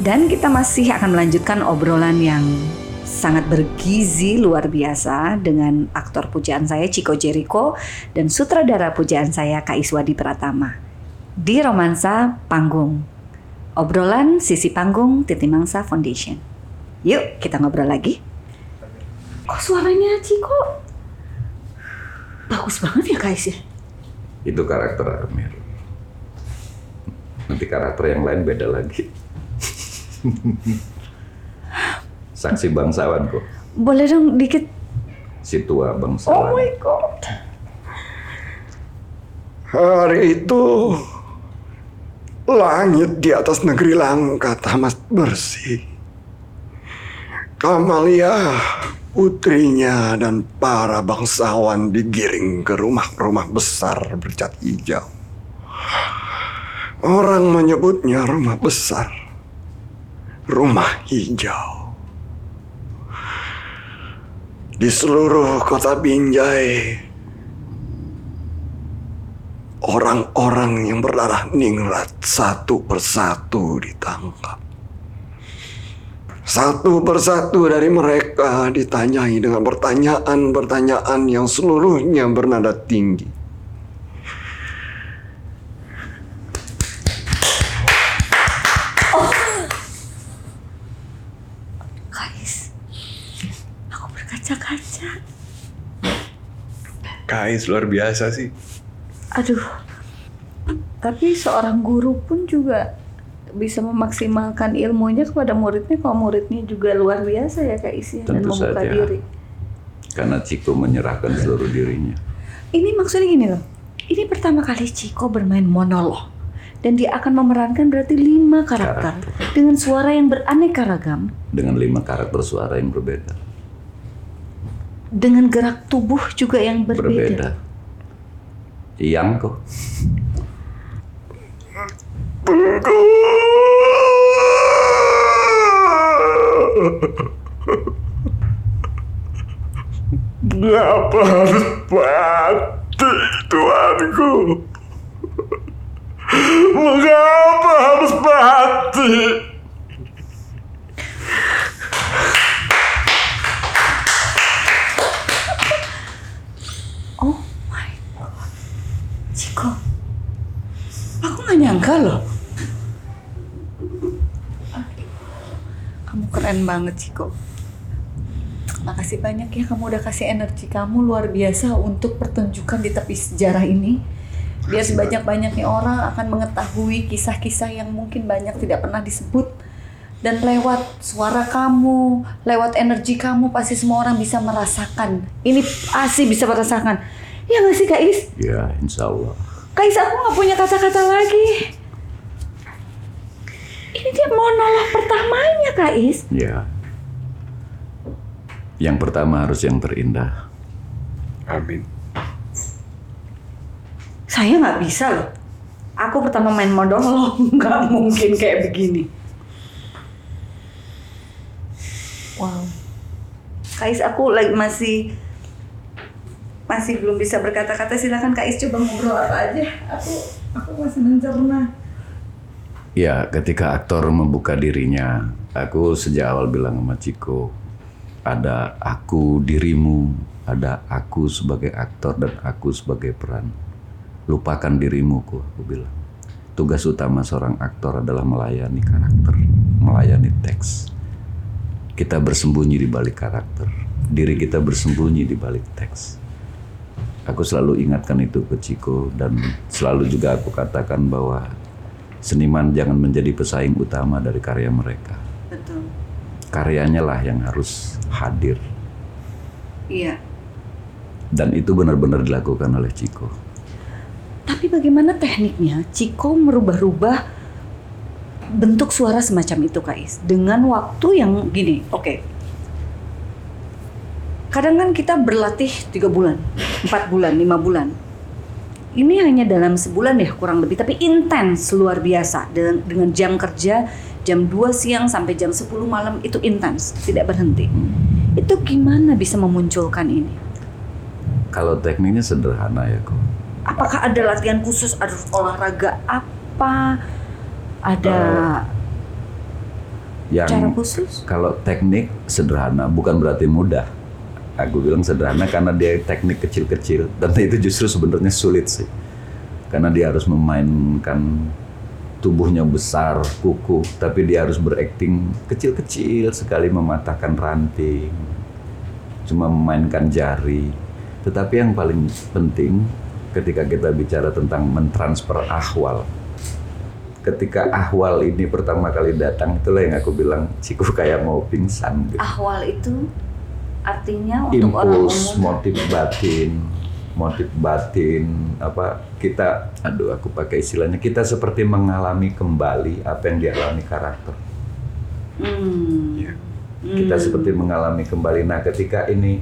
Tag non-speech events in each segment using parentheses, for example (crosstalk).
Dan kita masih akan melanjutkan obrolan yang sangat bergizi luar biasa dengan aktor pujaan saya Chico Jericho dan sutradara pujaan saya Kak Iswadi Pratama di Romansa Panggung. Obrolan sisi panggung Titi Mangsa Foundation. Yuk kita ngobrol lagi. Kok suaranya Chico bagus banget ya Is ya? Itu karakter Amir. Nanti karakter yang lain beda lagi. (laughs) Saksi bangsawan kok. Boleh dong dikit. Si tua Oh bangsawan. my god. Hari itu langit di atas negeri langka tamat bersih. Kamalia, putrinya dan para bangsawan digiring ke rumah-rumah besar bercat hijau. Orang menyebutnya rumah besar, rumah hijau. Di seluruh kota Binjai, orang-orang yang berdarah ningrat satu persatu ditangkap. Satu persatu dari mereka ditanyai dengan pertanyaan-pertanyaan yang seluruhnya bernada tinggi. Kais, aku berkaca-kaca. Kais luar biasa sih. Aduh, tapi seorang guru pun juga bisa memaksimalkan ilmunya kepada muridnya kalau muridnya juga luar biasa ya Kak Isi dan Tentu membuka saja. diri. Karena Ciko menyerahkan seluruh dirinya. Ini maksudnya gini loh, ini pertama kali Ciko bermain monolog dan dia akan memerankan berarti lima karakter, dengan suara yang beraneka ragam, Dengan lima karakter suara yang berbeda. Dengan gerak tubuh juga yang berbeda. Berbeda. Yang kok. Kenapa harus mati, Tuanku? Mengapa harus mati? Oh my god, Ciko, aku nggak nyangka loh. Kamu keren banget Ciko. Makasih banyak ya kamu udah kasih energi kamu luar biasa untuk pertunjukan di tepi sejarah ini. Biar sebanyak-banyaknya orang akan mengetahui kisah-kisah yang mungkin banyak tidak pernah disebut. Dan lewat suara kamu, lewat energi kamu pasti semua orang bisa merasakan. Ini pasti bisa merasakan. Ya nggak sih Kak Is? Ya, insya Allah. Is aku nggak punya kata-kata lagi. Ini dia monolog pertamanya Kak Is. Ya. Yang pertama harus yang terindah. Amin. Saya nggak bisa loh. Aku pertama main monolog, (laughs) nggak mungkin kayak begini. Wow. Kais, aku lagi masih masih belum bisa berkata-kata. Silakan Kais coba ngobrol apa aja. Aku aku masih mencerna. Ya, ketika aktor membuka dirinya, aku sejak awal bilang sama Ciko, ada aku dirimu, ada aku sebagai aktor dan aku sebagai peran. Lupakan dirimu, ku, aku bilang. Tugas utama seorang aktor adalah melayani karakter, melayani teks. Kita bersembunyi di balik karakter, diri kita bersembunyi di balik teks. Aku selalu ingatkan itu ke Ciko dan selalu juga aku katakan bahwa seniman jangan menjadi pesaing utama dari karya mereka. Betul. Karyanya lah yang harus hadir Iya. dan itu benar-benar dilakukan oleh Ciko. Tapi bagaimana tekniknya Ciko merubah-rubah bentuk suara semacam itu Kak Is dengan waktu yang gini, oke. Kadang kan kita berlatih tiga bulan, empat bulan, lima bulan. Ini hanya dalam sebulan ya kurang lebih, tapi intens luar biasa dengan, dengan jam kerja jam 2 siang sampai jam 10 malam itu intens, tidak berhenti. Itu gimana bisa memunculkan ini? Kalau tekniknya sederhana ya kok. Apakah ada latihan khusus, ada olahraga apa, ada yang Cara khusus? kalau teknik sederhana bukan berarti mudah. Aku bilang sederhana karena dia teknik kecil-kecil dan itu justru sebenarnya sulit sih. Karena dia harus memainkan tubuhnya besar, kukuh, tapi dia harus berakting kecil-kecil sekali mematahkan ranting. Cuma memainkan jari. Tetapi yang paling penting ketika kita bicara tentang mentransfer ahwal. Ketika ahwal ini pertama kali datang, itulah yang aku bilang, Ciku kayak mau pingsan gitu Ahwal itu artinya untuk orang impuls umum. motif batin motif batin apa kita aduh aku pakai istilahnya kita seperti mengalami kembali apa yang dialami karakter Hmm. Iya. kita seperti mengalami kembali nah ketika ini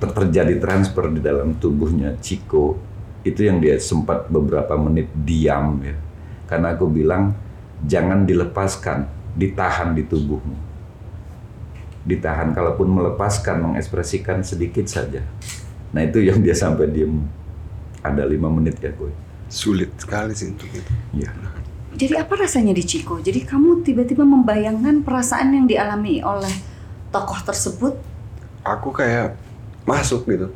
ter- terjadi transfer di dalam tubuhnya Ciko itu yang dia sempat beberapa menit diam ya karena aku bilang jangan dilepaskan ditahan di tubuhmu ditahan kalaupun melepaskan mengekspresikan sedikit saja nah itu yang dia sampai diem ada lima menit ya gue Sulit sekali sih untuk itu. ya Jadi apa rasanya di Ciko? Jadi kamu tiba-tiba membayangkan perasaan yang dialami oleh tokoh tersebut. Aku kayak masuk gitu.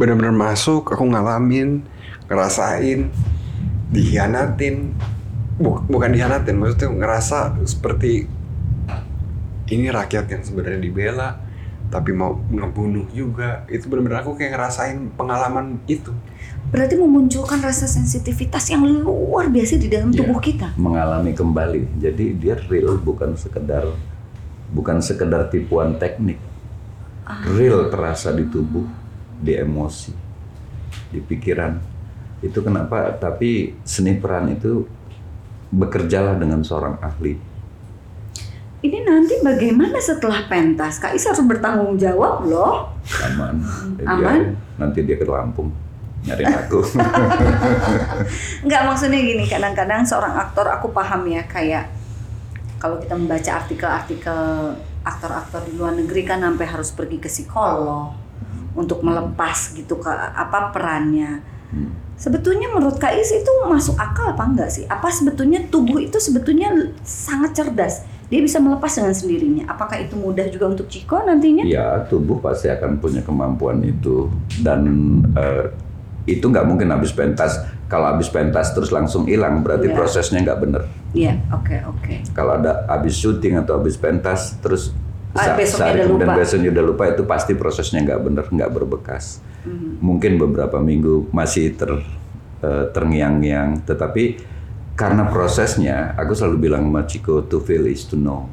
Bener-bener masuk, aku ngalamin, ngerasain, dihianatin. Buk- bukan dihianatin, maksudnya ngerasa seperti ini rakyat yang sebenarnya dibela, tapi mau ngebunuh juga. Itu bener-bener aku kayak ngerasain pengalaman itu. Berarti memunculkan rasa sensitivitas yang luar biasa di dalam Iya. tubuh kita. mengalami kembali jadi dia real bukan sekedar bukan sekedar tipuan teknik real terasa di tubuh di emosi di pikiran itu kenapa tapi seni peran itu bekerjalah dengan seorang ahli Ini nanti bagaimana setelah pentas? Kak Is harus bertanggung jawab loh. aman Dia- Aman? nanti dia ke Lampung nyari aku (laughs) Enggak maksudnya gini, kadang-kadang seorang aktor aku paham ya kayak kalau kita membaca artikel-artikel aktor-aktor di luar negeri kan sampai harus pergi ke psikolog untuk melepas gitu ke apa perannya. Hmm. Sebetulnya menurut Kak Is itu masuk akal apa enggak sih? Apa sebetulnya tubuh itu sebetulnya sangat cerdas? Dia bisa melepas dengan sendirinya. Apakah itu mudah juga untuk Ciko nantinya? ya tubuh pasti akan punya kemampuan itu dan eh, itu nggak mungkin habis pentas kalau habis pentas terus langsung hilang berarti Iya. prosesnya nggak bener Iya, oke oke. kalau ada habis syuting atau habis pentas terus Ah, besoknya sehari kemudian lupa. besoknya udah lupa itu pasti prosesnya nggak bener nggak berbekas Mhm. mungkin beberapa minggu masih ter eh, terngiang-ngiang tetapi karena prosesnya aku selalu bilang sama Chico to feel is to know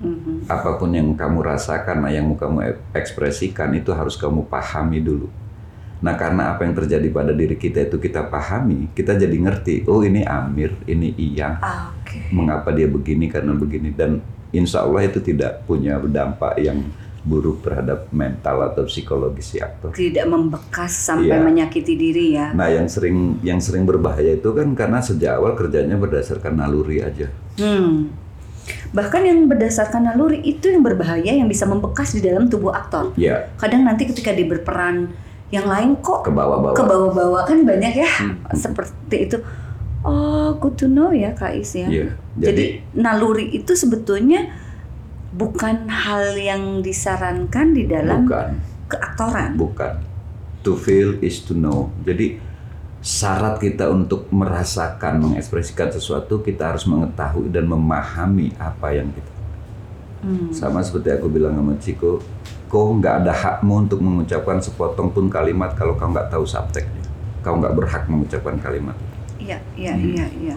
Mhm. apa pun yang kamu rasakan, nah yang kamu e- ekspresikan itu harus kamu pahami dulu. Nah karena apa yang terjadi pada diri kita itu kita pahami, kita jadi ngerti, oh ini Amir, ini Iyang, Ah, Oke. mengapa dia begini karena begini dan insya Allah itu tidak punya dampak yang buruk terhadap mental atau psikologis si aktor. Tidak membekas sampai Iya. menyakiti diri ya. Nah yang sering yang sering berbahaya itu kan karena sejak awal kerjanya berdasarkan naluri aja. Hmm. Bahkan yang berdasarkan naluri itu yang berbahaya yang bisa membekas di dalam tubuh aktor. Ya Kadang nanti ketika dia berperan yang lain kok ke bawah-bawah. ke bawah-bawah kan banyak ya Hmm. seperti itu. Oh, good to know ya Kak Is ya. Iya. Jadi, Jadi, naluri itu sebetulnya bukan hal yang disarankan di dalam bukan. keaktoran. Bukan. To feel is to know. Jadi syarat kita untuk merasakan, mengekspresikan sesuatu, kita harus mengetahui dan memahami apa yang kita. Hmm. Sama seperti aku bilang sama Ciko, kau nggak ada hakmu untuk mengucapkan sepotong pun kalimat kalau kau nggak tahu subteknya. Kau nggak berhak mengucapkan kalimat. Iya, iya, Hmm. iya, iya.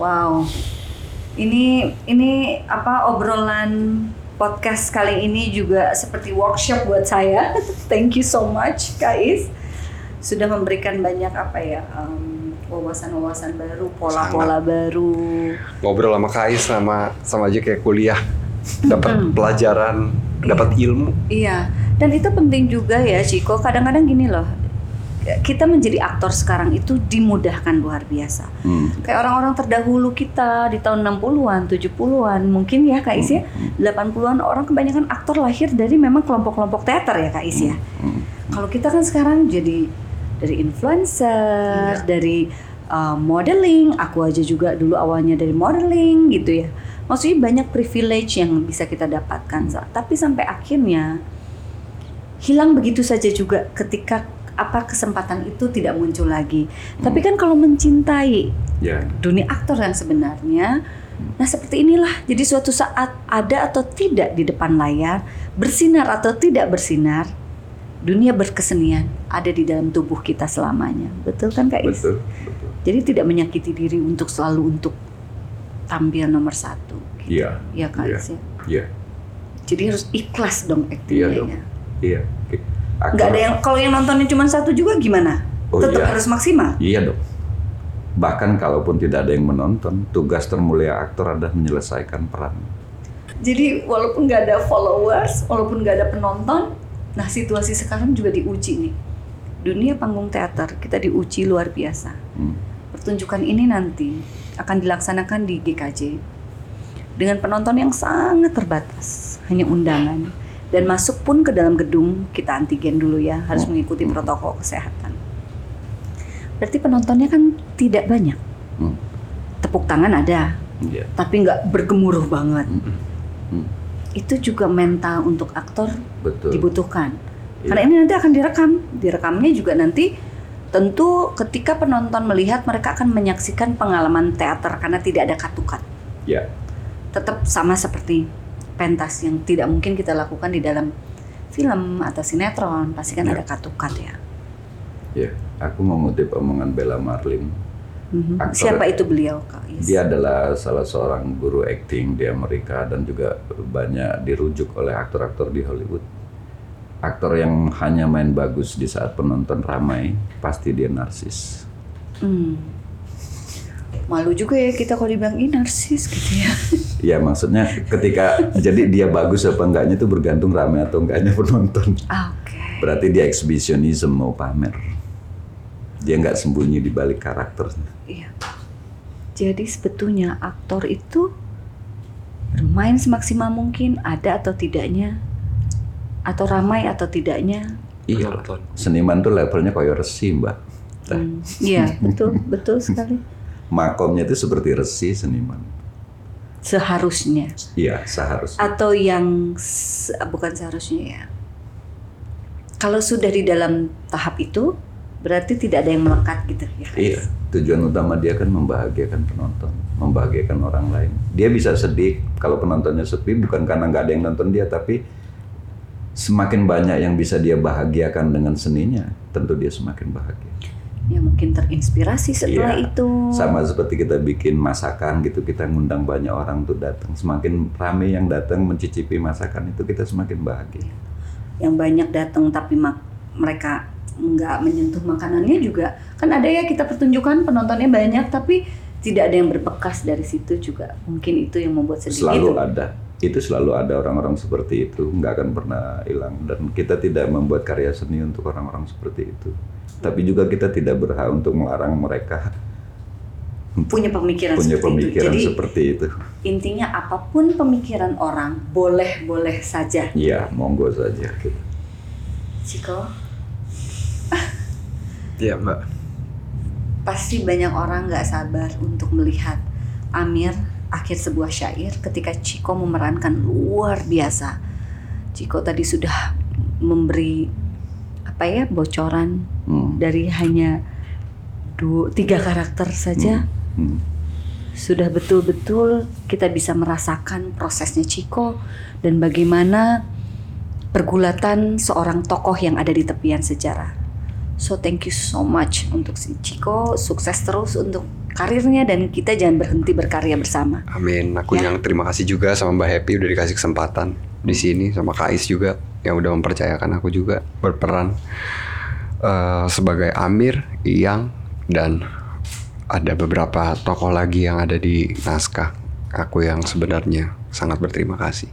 Wow. Ini ini apa obrolan podcast kali ini juga seperti workshop buat saya. (laughs) Thank you so much, Kais. Sudah memberikan banyak apa ya em, wawasan-wawasan baru, pola-pola baru. Ngobrol sama Kais sama sama aja kayak kuliah. Dapat pelajaran, dapat ilmu. Iya, dan itu penting juga ya, Ciko. Kadang-kadang gini loh, kita menjadi aktor sekarang itu dimudahkan luar biasa. Hmm. Kayak orang-orang terdahulu kita di tahun 60-an, 70-an, mungkin ya Kak Is ya. 80-an orang kebanyakan aktor lahir dari memang kelompok-kelompok teater ya Kak Is ya. Hmm. Kalau kita kan sekarang jadi dari influencer, dari uh, modeling, aku aja juga dulu awalnya dari modeling gitu ya. Maksudnya banyak privilege yang bisa kita dapatkan, tapi sampai akhirnya hilang begitu saja juga ketika apa kesempatan itu tidak muncul lagi. Tapi kan kalau mencintai Ya. dunia aktor yang sebenarnya, nah seperti inilah. Jadi suatu saat ada atau tidak di depan layar, bersinar atau tidak bersinar, dunia berkesenian ada di dalam tubuh kita selamanya. Betul kan Kak Is? Betul, betul. Jadi tidak menyakiti diri untuk selalu untuk tampil nomor satu. gitu. Iya. Iya Kak Iya. Is ya. Iya. Jadi harus ikhlas dong Iya aktingnya. dong. ya. Iya. Aktor- Nggak ada yang kalau yang nontonnya cuma satu juga gimana? Oh, Tetap iya. harus maksimal. Iya dong. Bahkan kalaupun tidak ada yang menonton, tugas termulia aktor adalah menyelesaikan peran. Jadi walaupun nggak ada followers, walaupun nggak ada penonton, nah situasi sekarang juga diuji nih. Dunia panggung teater kita diuji luar biasa. Hmm. Pertunjukan ini nanti akan dilaksanakan di GKJ dengan penonton yang sangat terbatas, hanya undangan dan masuk pun ke dalam gedung kita antigen dulu ya, harus mengikuti protokol kesehatan. Berarti penontonnya kan tidak banyak. Hmm. Tepuk tangan ada, Iya. tapi nggak bergemuruh banget. Hmm. Hmm. Itu juga mental untuk aktor Betul. dibutuhkan. Iya. Karena ini nanti akan direkam. Direkamnya juga nanti tentu ketika penonton melihat mereka akan menyaksikan pengalaman teater karena tidak ada katukan. Ya. Tetap sama seperti pentas yang tidak mungkin kita lakukan di dalam film atau sinetron, pasti kan Iya. ada katukan ya. Ya. Aku mengutip omongan Bella Marlin. Mhm. Aktor- Siapa itu beliau, Kak? Is? Dia adalah salah seorang guru akting di Amerika dan juga banyak dirujuk oleh aktor-aktor di Hollywood. Aktor yang hanya main bagus di saat penonton ramai, pasti dia narsis. Hmm. Malu juga ya kita kalau dibilang ini narsis gitu ya. Ya maksudnya ketika (laughs) jadi dia bagus apa enggaknya itu bergantung ramai atau enggaknya (laughs) penonton. Oke. Berarti dia exhibitionism mau pamer. Dia nggak sembunyi di balik karakternya. Iya. Jadi sebetulnya aktor itu bermain semaksimal mungkin ada atau tidaknya atau ramai atau tidaknya. Iya. Penonton. Seniman tuh levelnya kayak resi, Mbak. Nah, Hmm, Iya, betul, betul sekali. Makomnya itu seperti resi seniman. Seharusnya Iya, seharusnya. atau yang se- bukan seharusnya ya. Kalau sudah di dalam tahap itu berarti tidak ada yang melekat gitu ya. Iya, tujuan utama dia kan membahagiakan penonton, membahagiakan orang lain. Dia bisa sedih kalau penontonnya sepi bukan karena nggak ada yang nonton dia, tapi semakin banyak yang bisa dia bahagiakan dengan seninya, tentu dia semakin bahagia. Ya mungkin terinspirasi setelah Iya. itu. Sama seperti kita bikin masakan gitu, kita ngundang banyak orang tuh datang. Semakin ramai yang datang mencicipi masakan itu kita semakin bahagia. yang banyak datang tapi mak- mereka nggak menyentuh makanannya juga kan ada ya kita pertunjukan penontonnya banyak tapi tidak ada yang berbekas dari situ juga mungkin itu yang membuat sedih Selalu itu ada. Itu selalu ada orang-orang seperti itu, nggak akan pernah hilang. Dan kita tidak membuat karya seni untuk orang-orang seperti itu. Tapi juga kita tidak berhak untuk melarang mereka punya pemikiran punya seperti pemikiran itu jadi seperti itu. intinya apa pun pemikiran orang boleh boleh saja Iya, monggo saja. Gitu. Ciko Iya mbak. pasti banyak orang nggak sabar untuk melihat Amir akhir sebuah syair ketika Ciko memerankan luar biasa. Ciko tadi sudah memberi apa ya bocoran Hmm. dari hanya dua tiga karakter saja Hmm. sudah betul-betul kita bisa merasakan prosesnya Ciko dan bagaimana pergulatan seorang tokoh yang ada di tepian sejarah. So thank you so much untuk si Ciko, sukses terus untuk karirnya dan kita jangan berhenti berkarya bersama. Amin. Aku Ya. yang terima kasih juga sama Mbak Happy udah dikasih kesempatan di sini sama Kais juga yang udah mempercayakan aku juga berperan eh, sebagai Amir, Iyang dan ada beberapa tokoh lagi yang ada di naskah. Aku yang sebenarnya sangat berterima kasih.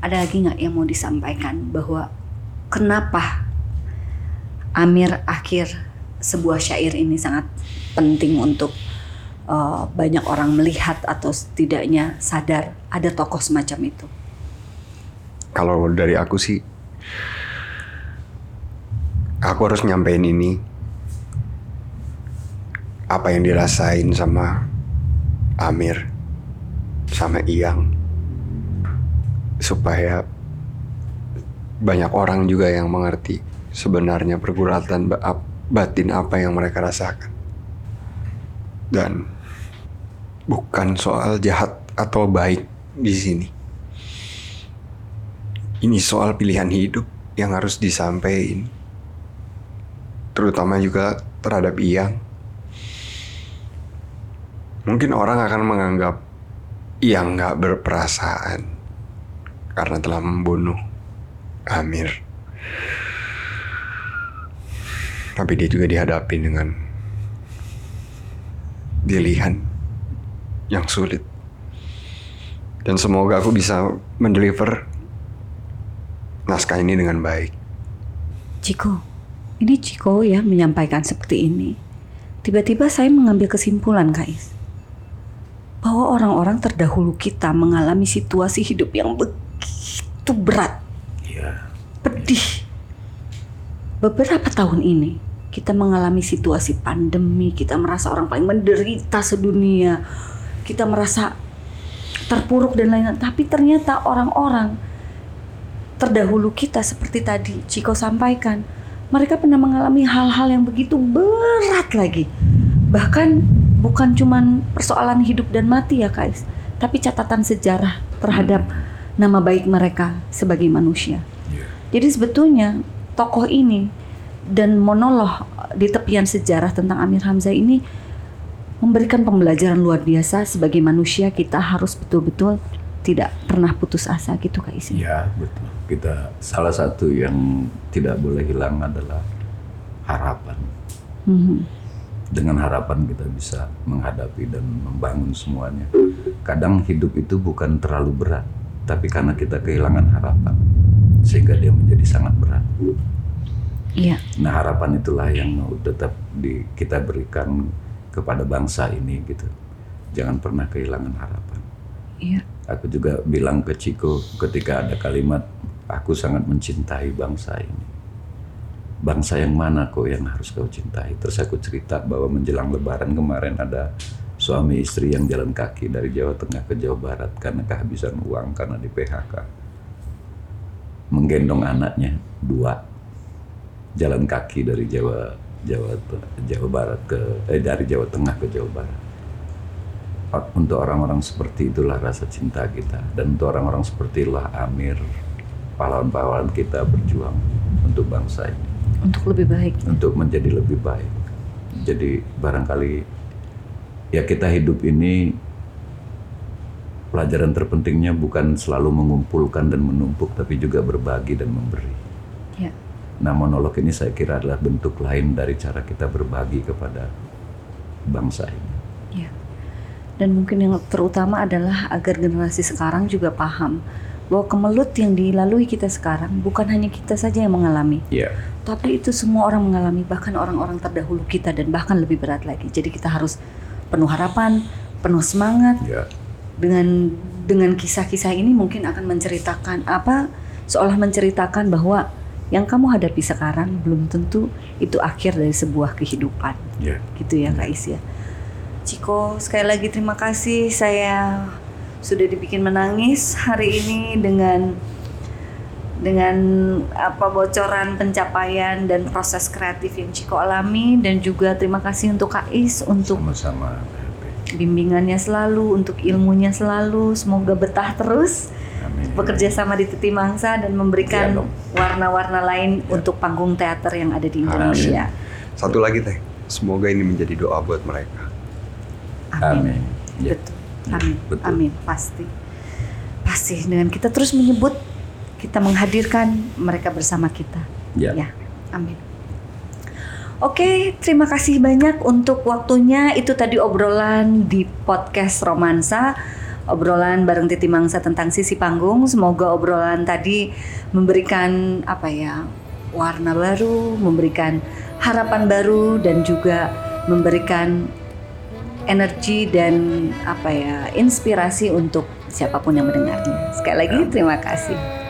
Ada lagi nggak yang mau disampaikan bahwa kenapa Amir akhir sebuah syair ini sangat penting untuk uh, banyak orang melihat atau setidaknya sadar ada tokoh semacam itu. Kalau dari aku sih aku harus nyampein ini apa yang dirasain sama Amir sama Iyang supaya banyak orang juga yang mengerti sebenarnya pergulatan batin apa yang mereka rasakan dan bukan soal jahat atau baik di sini. Ini soal pilihan hidup yang harus disampaikan. Terutama juga terhadap Iyang. Mungkin orang akan menganggap Iyang nggak berperasaan karena telah membunuh Amir. Tapi dia juga dihadapi dengan pilihan yang sulit dan semoga aku bisa mendeliver naskah ini dengan baik Ciko, ini Ciko ya menyampaikan seperti ini. Tiba-tiba saya mengambil kesimpulan, Kais. Bahwa orang-orang terdahulu kita mengalami situasi hidup yang begitu berat, Iya. pedih. Beberapa tahun ini, kita mengalami situasi pandemi, kita merasa orang paling menderita sedunia. Kita merasa terpuruk dan lain-lain. Tapi ternyata orang-orang terdahulu kita seperti tadi Ciko sampaikan, mereka pernah mengalami hal-hal yang begitu berat lagi. Bahkan bukan cuman persoalan hidup dan mati ya guys, tapi catatan sejarah terhadap nama baik mereka sebagai manusia. Iya. Jadi sebetulnya tokoh ini dan monolog di tepian sejarah tentang Amir Hamzah ini memberikan pembelajaran luar biasa sebagai manusia kita harus betul-betul tidak pernah putus asa gitu Kak Isi. Iya, betul. Kita salah satu yang tidak boleh hilang adalah harapan. Mhm. Dengan harapan kita bisa menghadapi dan membangun semuanya. Kadang hidup itu bukan terlalu berat, tapi karena kita kehilangan harapan sehingga dia menjadi sangat berat. Iya, Nah, harapan itulah yang mau tetap di, kita berikan kepada bangsa ini gitu. Jangan pernah kehilangan harapan. iya, Aku juga bilang ke Ciko ketika ada kalimat aku sangat mencintai bangsa ini. Bangsa yang mana kok yang harus kau cintai? Terus aku cerita bahwa menjelang lebaran kemarin ada suami istri yang jalan kaki dari Jawa Tengah ke Jawa Barat karena kehabisan uang karena di PHK. Menggendong anaknya dua jalan kaki dari Jawa Jawa Jawa Barat ke eh dari Jawa Tengah ke Jawa Barat. Untuk orang-orang seperti itulah rasa cinta kita. Dan untuk orang-orang seperti itulah Amir pahlawan-pahlawan kita berjuang untuk bangsa ini. Untuk lebih baik. untuk menjadi lebih baik. Jadi barangkali ya kita hidup ini pelajaran terpentingnya bukan selalu mengumpulkan dan menumpuk tapi juga berbagi dan memberi nah monolog ini saya kira adalah bentuk lain dari cara kita berbagi kepada bangsa ini. Ya. Dan mungkin yang terutama adalah agar generasi sekarang juga paham bahwa kemelut yang dilalui kita sekarang bukan hanya kita saja yang mengalami, ya tapi itu semua orang mengalami, bahkan orang-orang terdahulu kita dan bahkan lebih berat lagi. Jadi kita harus penuh harapan, penuh semangat, ya dengan dengan kisah-kisah ini mungkin akan menceritakan apa seolah menceritakan bahwa yang kamu hadapi sekarang belum tentu itu akhir dari sebuah kehidupan ya gitu ya Kak Is ya. Ciko sekali lagi terima kasih saya sudah dibikin menangis hari ini dengan dengan apa bocoran pencapaian dan proses kreatif yang Ciko alami dan juga terima kasih untuk Kak Is untuk sama-sama bimbingannya selalu, untuk ilmunya selalu. Semoga betah terus. Bekerja sama di Teti Mangsa dan Iya memberikan dong. warna-warna lain untuk panggung teater yang ada di Indonesia. Satu lagi teh, semoga ini menjadi doa buat mereka. Amin. Amin. Ya. Betul. Amin. Betul. Amin. Pasti. Pasti dengan kita terus menyebut kita menghadirkan mereka bersama kita. Ya. Amin. Oke, terima kasih banyak untuk waktunya. Itu tadi obrolan di podcast Romansa. Obrolan bareng Titi Mangsa tentang sisi panggung. Semoga obrolan tadi memberikan apa ya? warna baru, memberikan harapan baru dan juga memberikan energi dan apa ya? inspirasi untuk siapa pun yang mendengarnya. Sekali lagi terima kasih.